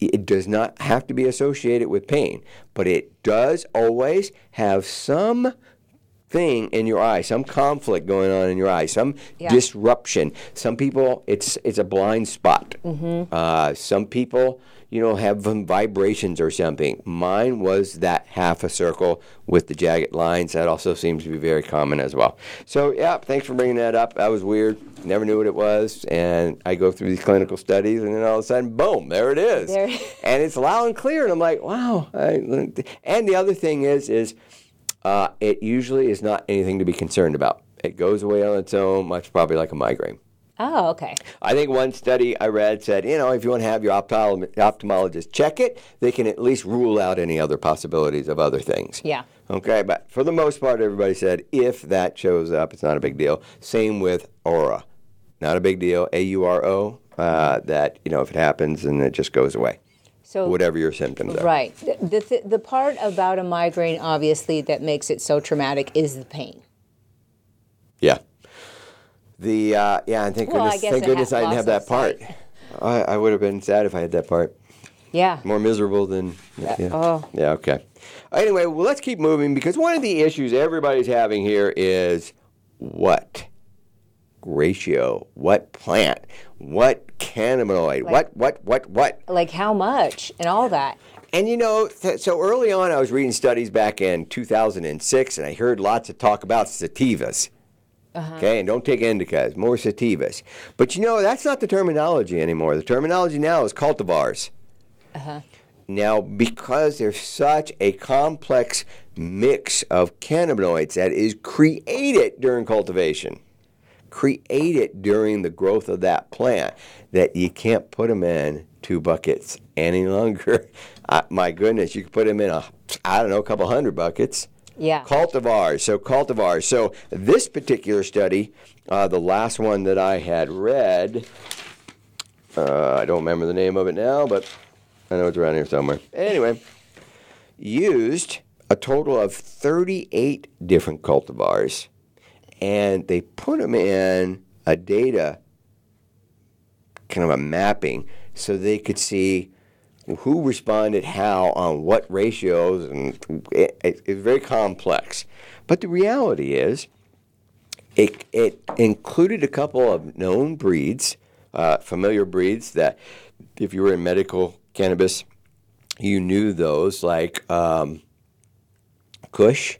Speaker 2: it does not have to be associated with pain, but it does always have some thing in your eye, some conflict going on in your eye, some
Speaker 3: Yeah.
Speaker 2: disruption. Some people, it's it's a blind spot. Uh, some people, you know, have vibrations or something. Mine was that half a circle with the jagged lines. That also seems to be very common as well. So yeah, thanks for bringing that up. That was weird. Never knew what it was, and I go through these clinical studies, and then all of a sudden, boom, there it is,
Speaker 3: There-
Speaker 2: and it's loud and clear. And I'm like, wow. I, and the other thing is, is uh, it usually is not anything to be concerned about. It goes away on its own, much probably like a migraine.
Speaker 3: Oh, okay.
Speaker 2: I think one study I read said, you know, if you want to have your ophthalm- ophthalmologist check it, they can at least rule out any other possibilities of other things.
Speaker 3: Yeah.
Speaker 2: Okay, but for the most part, everybody said if that shows up, it's not a big deal. Same with aura. Not a big deal. A U R O. Uh, that, you know, if it happens, then it just goes away.
Speaker 3: So
Speaker 2: Whatever your symptoms are.
Speaker 3: Right. The, the, th- the part about a migraine, obviously, that makes it so traumatic is the pain.
Speaker 2: Yeah. The uh, yeah, and thank
Speaker 3: Well,
Speaker 2: goodness,
Speaker 3: guess
Speaker 2: thank goodness I didn't have that part. I, I would have been sad if I had that part.
Speaker 3: Yeah.
Speaker 2: More miserable than yeah.
Speaker 3: oh.
Speaker 2: Yeah, okay. Anyway, well, let's keep moving because one of the issues everybody's having here is what ratio, what plant, what cannabinoid, what, what, what, what.
Speaker 3: Like how much and all that.
Speaker 2: And you know, th- so early on, I was reading studies back in 2006, and I heard lots of talk about sativas. Okay, and don't take indicas, more sativas. But you know, that's not the terminology anymore. The terminology now is cultivars. Uh-huh. Now, because there's such a complex mix of cannabinoids that is created during cultivation, created during the growth of that plant, that you can't put them in two buckets any longer. Uh, my goodness, you could put them in a, I don't know, a couple hundred buckets.
Speaker 3: Yeah.
Speaker 2: Cultivars. So cultivars. So this particular study, uh, the last one that I had read, uh, I don't remember the name of it now, but I know it's around here somewhere. Anyway, used a total of 38 different cultivars, and they put them in a data kind of a mapping so they could see who responded how on what ratios, and it, it, it's very complex. But the reality is, it, it included a couple of known breeds, uh, familiar breeds that, if you were in medical cannabis, you knew those, like um, Kush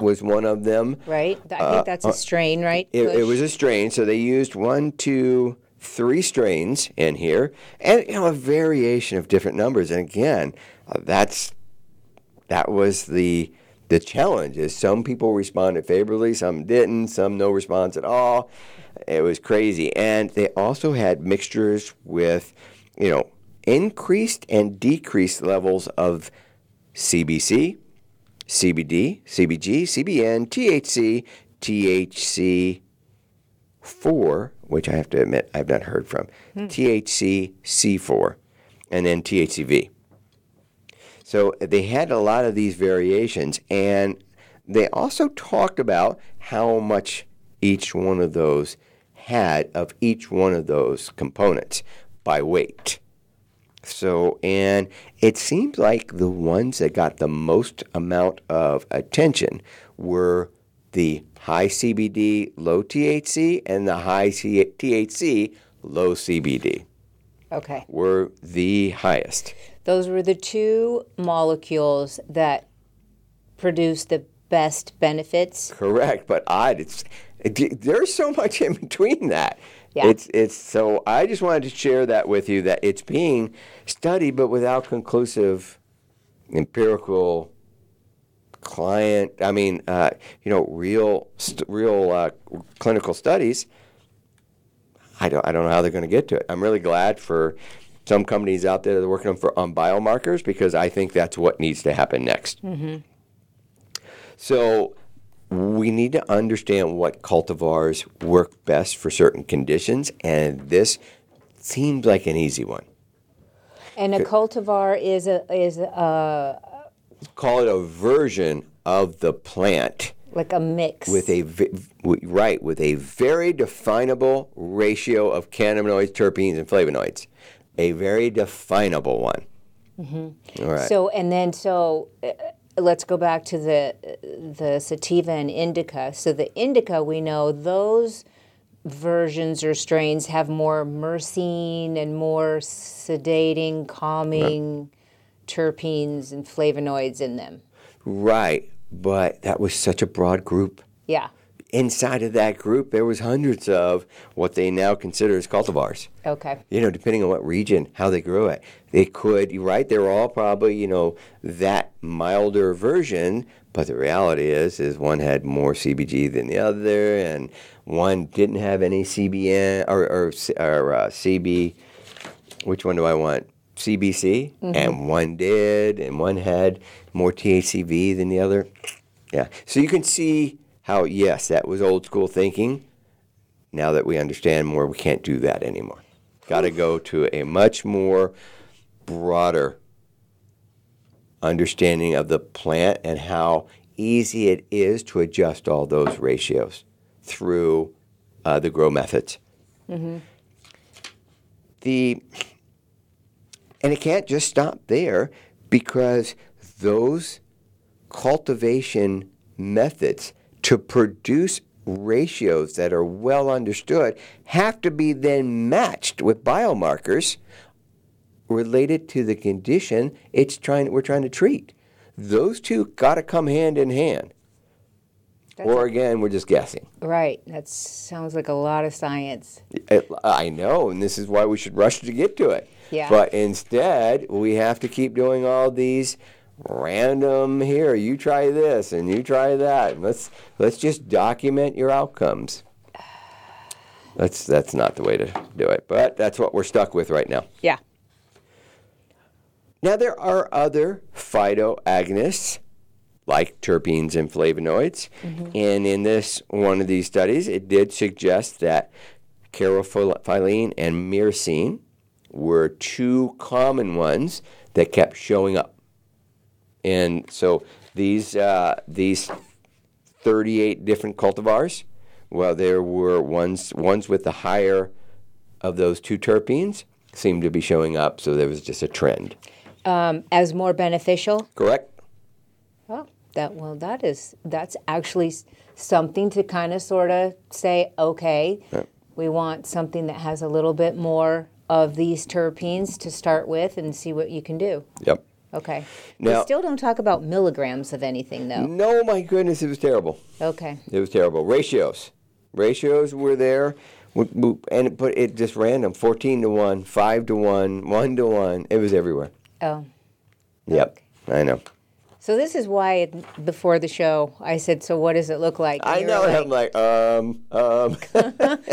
Speaker 2: was one of them.
Speaker 3: Right? I think that's a strain, right?
Speaker 2: Uh, It, it was a strain, so they used one, two, three strains in here, and you know a variation of different numbers. And again, uh, that's that was the the challenge. Is some people responded favorably, some didn't, some no response at all. It was crazy, and they also had mixtures with, you know, increased and decreased levels of CBC, CBD, CBG, CBN, THC, THC 4, which I have to admit I've not heard from, hmm. THC C4, and then THCV. So they had a lot of these variations, and they also talked about how much each one of those had of each one of those components by weight. So, and it seems like the ones that got the most amount of attention were the high CBD, low THC, and the high THC, low CBD
Speaker 3: Okay.
Speaker 2: were the highest.
Speaker 3: Those were the two molecules that produced the best benefits.
Speaker 2: Correct, but it, there's so much in between that.
Speaker 3: Yeah.
Speaker 2: It's it's so I just wanted to share that with you that it's being studied, but without conclusive empirical client. I mean, uh, you know, real st- real uh, clinical studies. I don't I don't know how they're going to get to it. I'm really glad for some companies out there that are working on, for, on biomarkers because I think that's what needs to happen next. So we need to understand what cultivars work best for certain conditions, and this seems like an easy one.
Speaker 3: And a cultivar is a is a
Speaker 2: Call it a version of the plant
Speaker 3: like a mix.
Speaker 2: with a right with a very definable ratio of cannabinoids, terpenes, and flavonoids. A very definable one. All right.
Speaker 3: So and then so uh, let's go back to the the sativa and indica. So the indica we know those versions or strains have more myrcene and more sedating, calming terpenes and flavonoids in them.
Speaker 2: right, but that was such a broad group.
Speaker 3: Yeah.
Speaker 2: Inside of that group, there was hundreds of what they now consider as cultivars.
Speaker 3: Okay.
Speaker 2: you know, depending on what region, how they grew it. They could, you're right, they were all probably, you know, that milder version, but the reality is, is one had more CBG than the other, and one didn't have any CBN or, or, or uh, CB. Which one do I want? CBC, and one did, and one had more THCV than the other. Yeah, so you can see how, yes, that was old school thinking. Now that we understand more, we can't do that anymore. Got to go to a much more broader understanding of the plant and how easy it is to adjust all those ratios through uh, the grow methods. The and it can't just stop there because those cultivation methods to produce ratios that are well understood have to be then matched with biomarkers related to the condition it's trying we're trying to treat. Those two got to come hand in hand. or again, we're just guessing.
Speaker 3: Right. That sounds like a lot of science.
Speaker 2: It- I know, and this is why we should rush to get to it.
Speaker 3: Yeah.
Speaker 2: But instead, we have to keep doing all these random here. You try this and you try that. And let's let's just document your outcomes. That's that's not the way to do it, but that's what we're stuck with right now.
Speaker 3: Yeah.
Speaker 2: Now, there are other phytoagonists like terpenes and flavonoids. Mm-hmm. And in this one of these studies, it did suggest that caryophyllene and myrcene were two common ones that kept showing up. And so these uh, these 38 different cultivars, well, there were ones ones with the higher of those two terpenes seemed to be showing up. So there was just a trend.
Speaker 3: As more beneficial.
Speaker 2: Correct?
Speaker 3: Oh, that well, that is that's actually something to kind of sort of say, okay, we want something that has a little bit more of these terpenes to start with, and see what you can do.
Speaker 2: Yep.
Speaker 3: Okay.
Speaker 2: Now-
Speaker 3: we still don't talk about milligrams of anything, though.
Speaker 2: No, my goodness, it was terrible.
Speaker 3: Okay.
Speaker 2: It was terrible. Ratios, ratios were there, and it, but it just random. Fourteen to one, five to one, one to one. It was everywhere.
Speaker 3: Oh.
Speaker 2: Yep, I know.
Speaker 3: So this is why it, before the show I said, "So what does it look like?" And
Speaker 2: I know. and I'm like, um, um.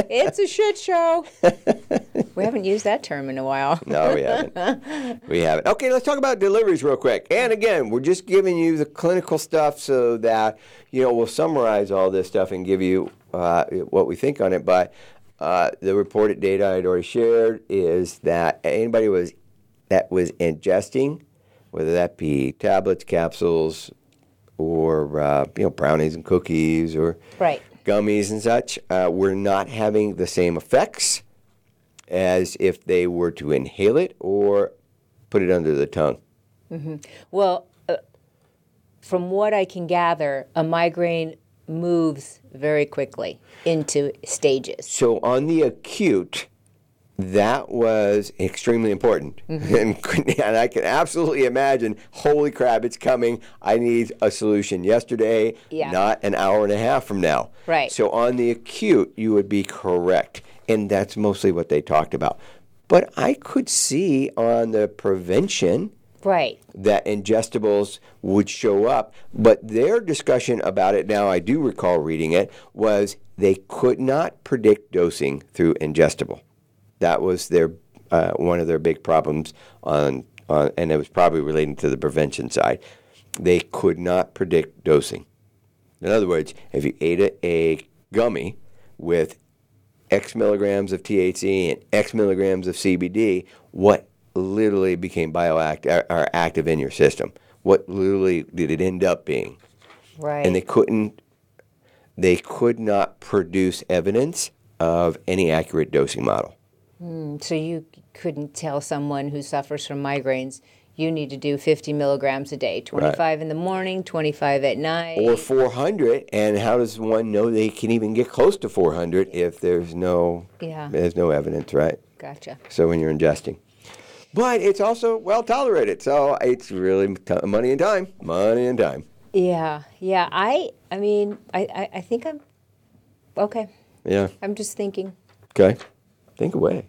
Speaker 3: it's a shit show. We haven't used that term in a while.
Speaker 2: No, we haven't. we haven't. Okay, let's talk about deliveries real quick. And again, we're just giving you the clinical stuff so that you know we'll summarize all this stuff and give you uh, what we think on it. But uh, the reported data I'd already shared is that anybody was that was ingesting, whether that be tablets, capsules, or uh, you know brownies and cookies, or
Speaker 3: Right.
Speaker 2: gummies and such, uh, were not having the same effects as if they were to inhale it or put it under the tongue.
Speaker 3: Well, uh, from what I can gather, a migraine moves very quickly into stages.
Speaker 2: So on the acute, that was extremely important. And, and I can absolutely imagine, holy crap, it's coming. I need a solution yesterday,
Speaker 3: Yeah.
Speaker 2: not an hour and a half from now.
Speaker 3: Right.
Speaker 2: So on the acute, you would be correct. And that's mostly what they talked about. But I could see on the prevention,
Speaker 3: Right.
Speaker 2: that ingestibles would show up. But their discussion about it now, I do recall reading it, was they could not predict dosing through ingestible. That was their uh, one of their big problems on, on, and it was probably relating to the prevention side. They could not predict dosing. In other words, if you ate a, a gummy with X milligrams of THC and X milligrams of CBD, what literally became bioactive or active in your system? What literally did it end up being?
Speaker 3: Right.
Speaker 2: And they couldn't, they could not produce evidence of any accurate dosing model.
Speaker 3: Hmm, so you couldn't tell someone who suffers from migraines, you need to do 50 milligrams a day, 25 in the morning, 25 at night.
Speaker 2: Or 400, and how does one know they can even get close to 400 if there's no,
Speaker 3: Yeah.
Speaker 2: there's no evidence, right?
Speaker 3: gotcha.
Speaker 2: So when you're ingesting. But it's also well tolerated, so it's really t- money and time, money and time.
Speaker 3: Yeah, yeah. I, I mean, I, I, I think I'm okay.
Speaker 2: Yeah.
Speaker 3: I'm just thinking.
Speaker 2: Okay. Think away.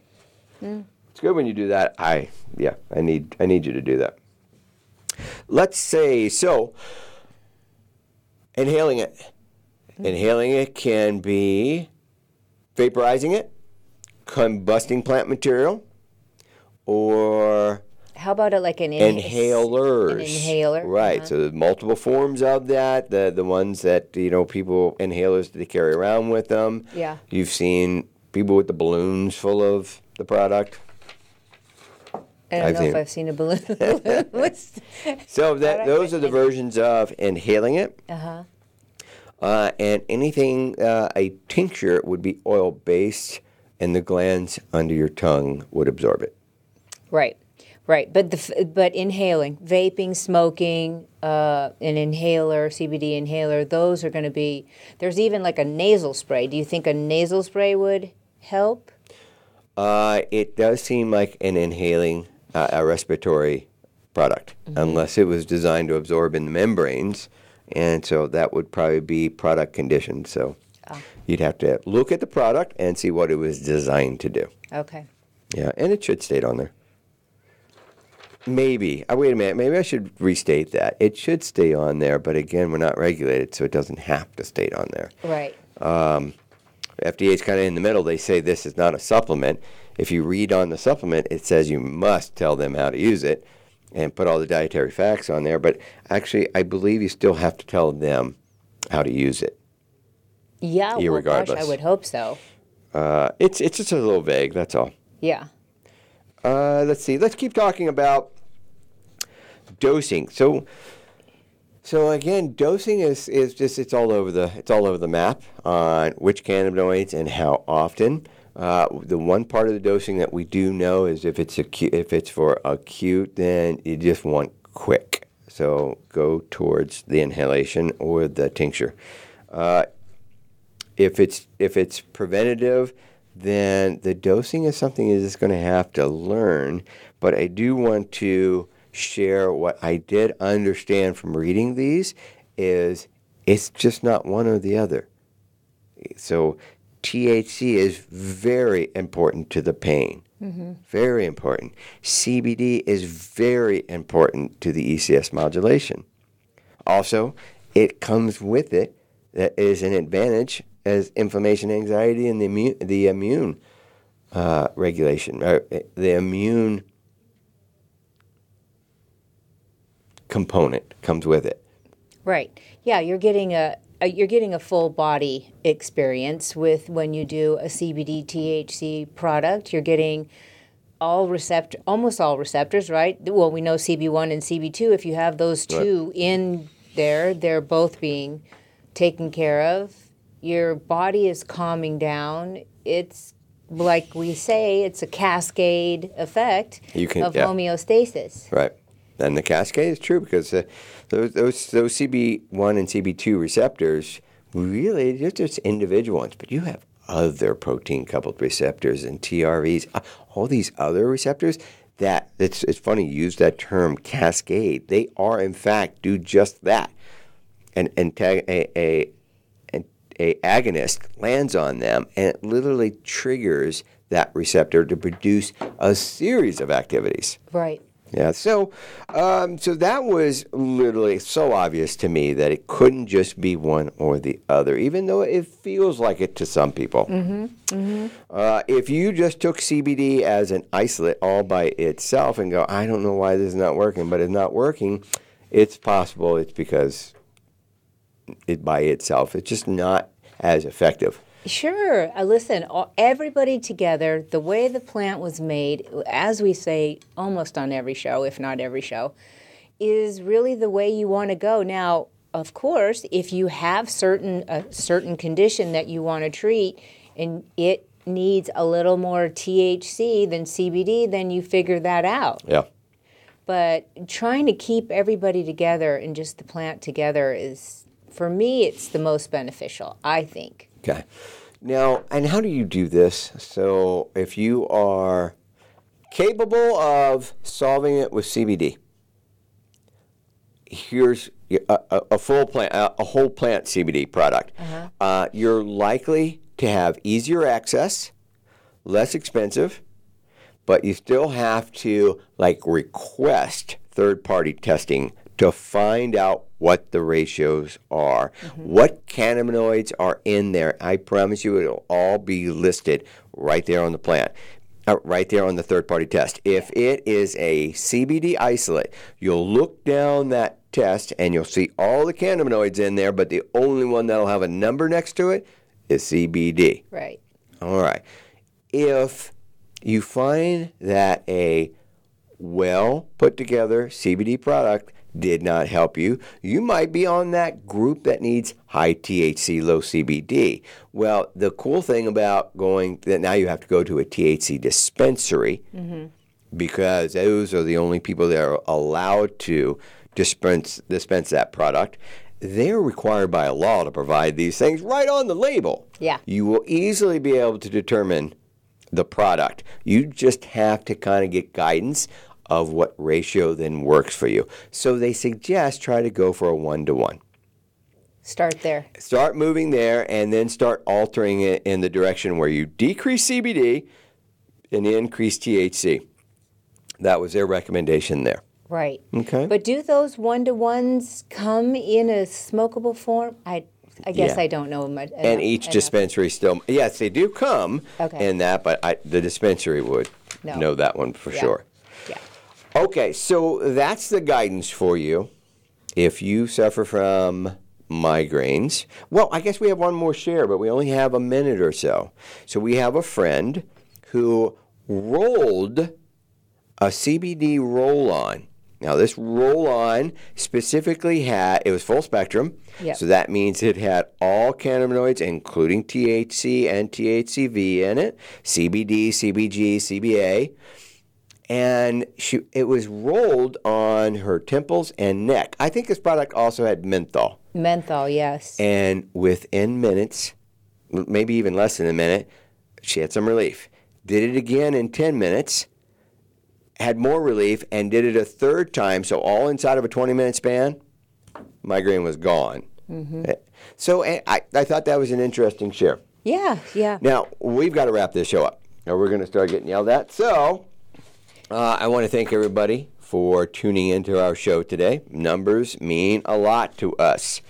Speaker 2: Mm. It's good when you do that. I yeah, I need I need you to do that. Let's say so inhaling it. Inhaling it can be vaporizing it, combusting plant material, or
Speaker 3: How about it like an inha-
Speaker 2: inhalers.
Speaker 3: An inhaler.
Speaker 2: Right.
Speaker 3: uh-huh.
Speaker 2: So there's multiple forms of that. The the ones that you know people inhalers that they carry around with them.
Speaker 3: Yeah.
Speaker 2: You've seen people with the balloons full of the product.
Speaker 3: I don't
Speaker 2: I've
Speaker 3: know
Speaker 2: seen
Speaker 3: if. I've seen a balloon.
Speaker 2: So that those are the versions of inhaling it.
Speaker 3: uh-huh.
Speaker 2: Uh, and anything uh, a tincture would be oil based, and the glands under your tongue would absorb it.
Speaker 3: Right, right. But the but inhaling, vaping, smoking, uh, an inhaler, CBD inhaler, those are going to be. There's even like a nasal spray. Do you think a nasal spray would help?
Speaker 2: Uh, it does seem like an inhaling, uh, a respiratory product, unless it was designed to absorb in the membranes, and so that would probably be product conditioned. So you'd have to look at the product and see what it was designed to do.
Speaker 3: Okay.
Speaker 2: Yeah, and it should stay on there. Maybe. Uh, wait a minute. Maybe I should restate that. It should stay on there, but again, we're not regulated, so it doesn't have to stay on there.
Speaker 3: Right.
Speaker 2: FDA is kind of in the middle. They say this is not a supplement. If you read on the supplement, it says you must tell them how to use it and put all the dietary facts on there. But actually, I believe you still have to tell them how to use it.
Speaker 3: Yeah. Well, gosh, I would hope so.
Speaker 2: Uh, it's it's just a little vague. That's all.
Speaker 3: Yeah.
Speaker 2: Uh, let's see. Let's keep talking about dosing. So, so again, dosing is, is just it's all over the it's all over the map on which cannabinoids and how often. Uh, the one part of the dosing that we do know is if it's acute, if it's for acute, then you just want quick. So go towards the inhalation or the tincture. Uh, if it's if it's preventative, then the dosing is something you're just going to have to learn. But I do want to share what I did understand from reading these is it's just not one or the other. So THC is very important to the pain. Very important. CBD is very important to the ECS modulation. Also, it comes with it that is an advantage as inflammation, anxiety, and the immune, the immune uh, regulation, or the immune component comes with it.
Speaker 3: Right. Yeah, you're getting a Uh, you're getting a full body experience with when you do a CBD THC product. You're getting all receptor almost all receptors, right? Well, we know CB1 and CB2 if you have those two right. in there, they're both being taken care of. Your body is calming down. It's like we say, it's a cascade effect can, of yeah. homeostasis.
Speaker 2: Right. And the cascade is true because uh, those, those, those CB1 and CB2 receptors really they're just individual ones, but you have other protein coupled receptors and TRVs, uh, all these other receptors that it's, it's funny you use that term cascade. They are in fact do just that. And and a, a, a, a agonist lands on them and it literally triggers that receptor to produce a series of activities.
Speaker 3: Right.
Speaker 2: Yeah, so um, so that was literally so obvious to me that it couldn't just be one or the other, even though it feels like it to some people.
Speaker 3: Mm-hmm. Mm-hmm.
Speaker 2: Uh, if you just took CBD as an isolate all by itself and go, I don't know why this is not working, but it's not working, it's possible it's because it by itself it's just not as effective.
Speaker 3: Sure. Uh, listen, everybody together, the way the plant was made, as we say almost on every show, if not every show, is really the way you want to go. Now, of course, if you have certain a certain condition that you want to treat and it needs a little more THC than CBD, then you figure that out.
Speaker 2: Yeah.
Speaker 3: But trying to keep everybody together and just the plant together is, for me, it's the most beneficial, I think.
Speaker 2: Okay. Now, and how do you do this? So, if you are capable of solving it with CBD, here's a, a, a full plant, a, a, whole plant CBD product. Uh-huh. Uh, you're likely to have easier access, less expensive, but you still have to like request third party testing to find out what the ratios are, mm-hmm. what cannabinoids are in there. I promise you, it'll all be listed right there on the plant. Uh, right there on the third party test. If it is a CBD isolate, you'll look down that test and you'll see all the cannabinoids in there, but the only one that'll have a number next to it is CBD.
Speaker 3: Right.
Speaker 2: All right. If you find that a well put together CBD product did not help you, you might be on that group that needs high THC, low CBD. Well, the cool thing about going that now you have to go to a THC dispensary mm-hmm. because those are the only people that are allowed to dispense dispense that product. They're required by a law to provide these things right on the label.
Speaker 3: Yeah.
Speaker 2: You will easily be able to determine the product. You just have to kind of get guidance of what ratio then works for you. So they suggest try to go for a one to one.
Speaker 3: Start there.
Speaker 2: Start moving there and then start altering it in the direction where you decrease CBD and increase THC. That was their recommendation there.
Speaker 3: Right.
Speaker 2: Okay.
Speaker 3: But do those one to ones come in a smokable form? I I guess yeah. I don't know much.
Speaker 2: And each enough. dispensary still, yes, they do come
Speaker 3: okay.
Speaker 2: in that, but I, the dispensary would no. know that one for
Speaker 3: yeah.
Speaker 2: sure. Okay, so that's the guidance for you if you suffer from migraines. Well, I guess we have one more share, but we only have a minute or so. So we have a friend who rolled a CBD roll on. Now, this roll on specifically had, it was full spectrum.
Speaker 3: Yep.
Speaker 2: So that means it had all cannabinoids, including THC and THCV in it, CBD, CBG, CBA and she it was rolled on her temples and neck. I think this product also had menthol.
Speaker 3: Menthol, yes.
Speaker 2: And within minutes, maybe even less than a minute, she had some relief. Did it again in 10 minutes, had more relief, and did it a third time. So, all inside of a 20 minute span, migraine was gone.
Speaker 3: Mm-hmm.
Speaker 2: So, I, I thought that was an interesting share.
Speaker 3: Yeah, yeah.
Speaker 2: Now, we've got to wrap this show up, or we're going to start getting yelled at. So, uh, I want to thank everybody for tuning into our show today. Numbers mean a lot to us.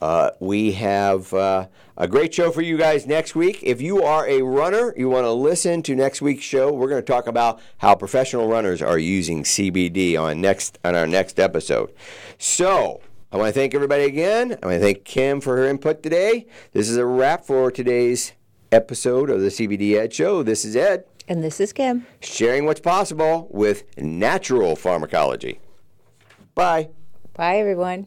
Speaker 2: Uh, we have uh, a great show for you guys next week. If you are a runner, you want to listen to next week's show. We're going to talk about how professional runners are using CBD on next on our next episode. So. I want to thank everybody again. I want to thank Kim for her input today. This is a wrap for today's episode of the CBD Ed Show. This is Ed.
Speaker 3: And this is Kim.
Speaker 2: Sharing what's possible with natural pharmacology. Bye.
Speaker 3: Bye, everyone.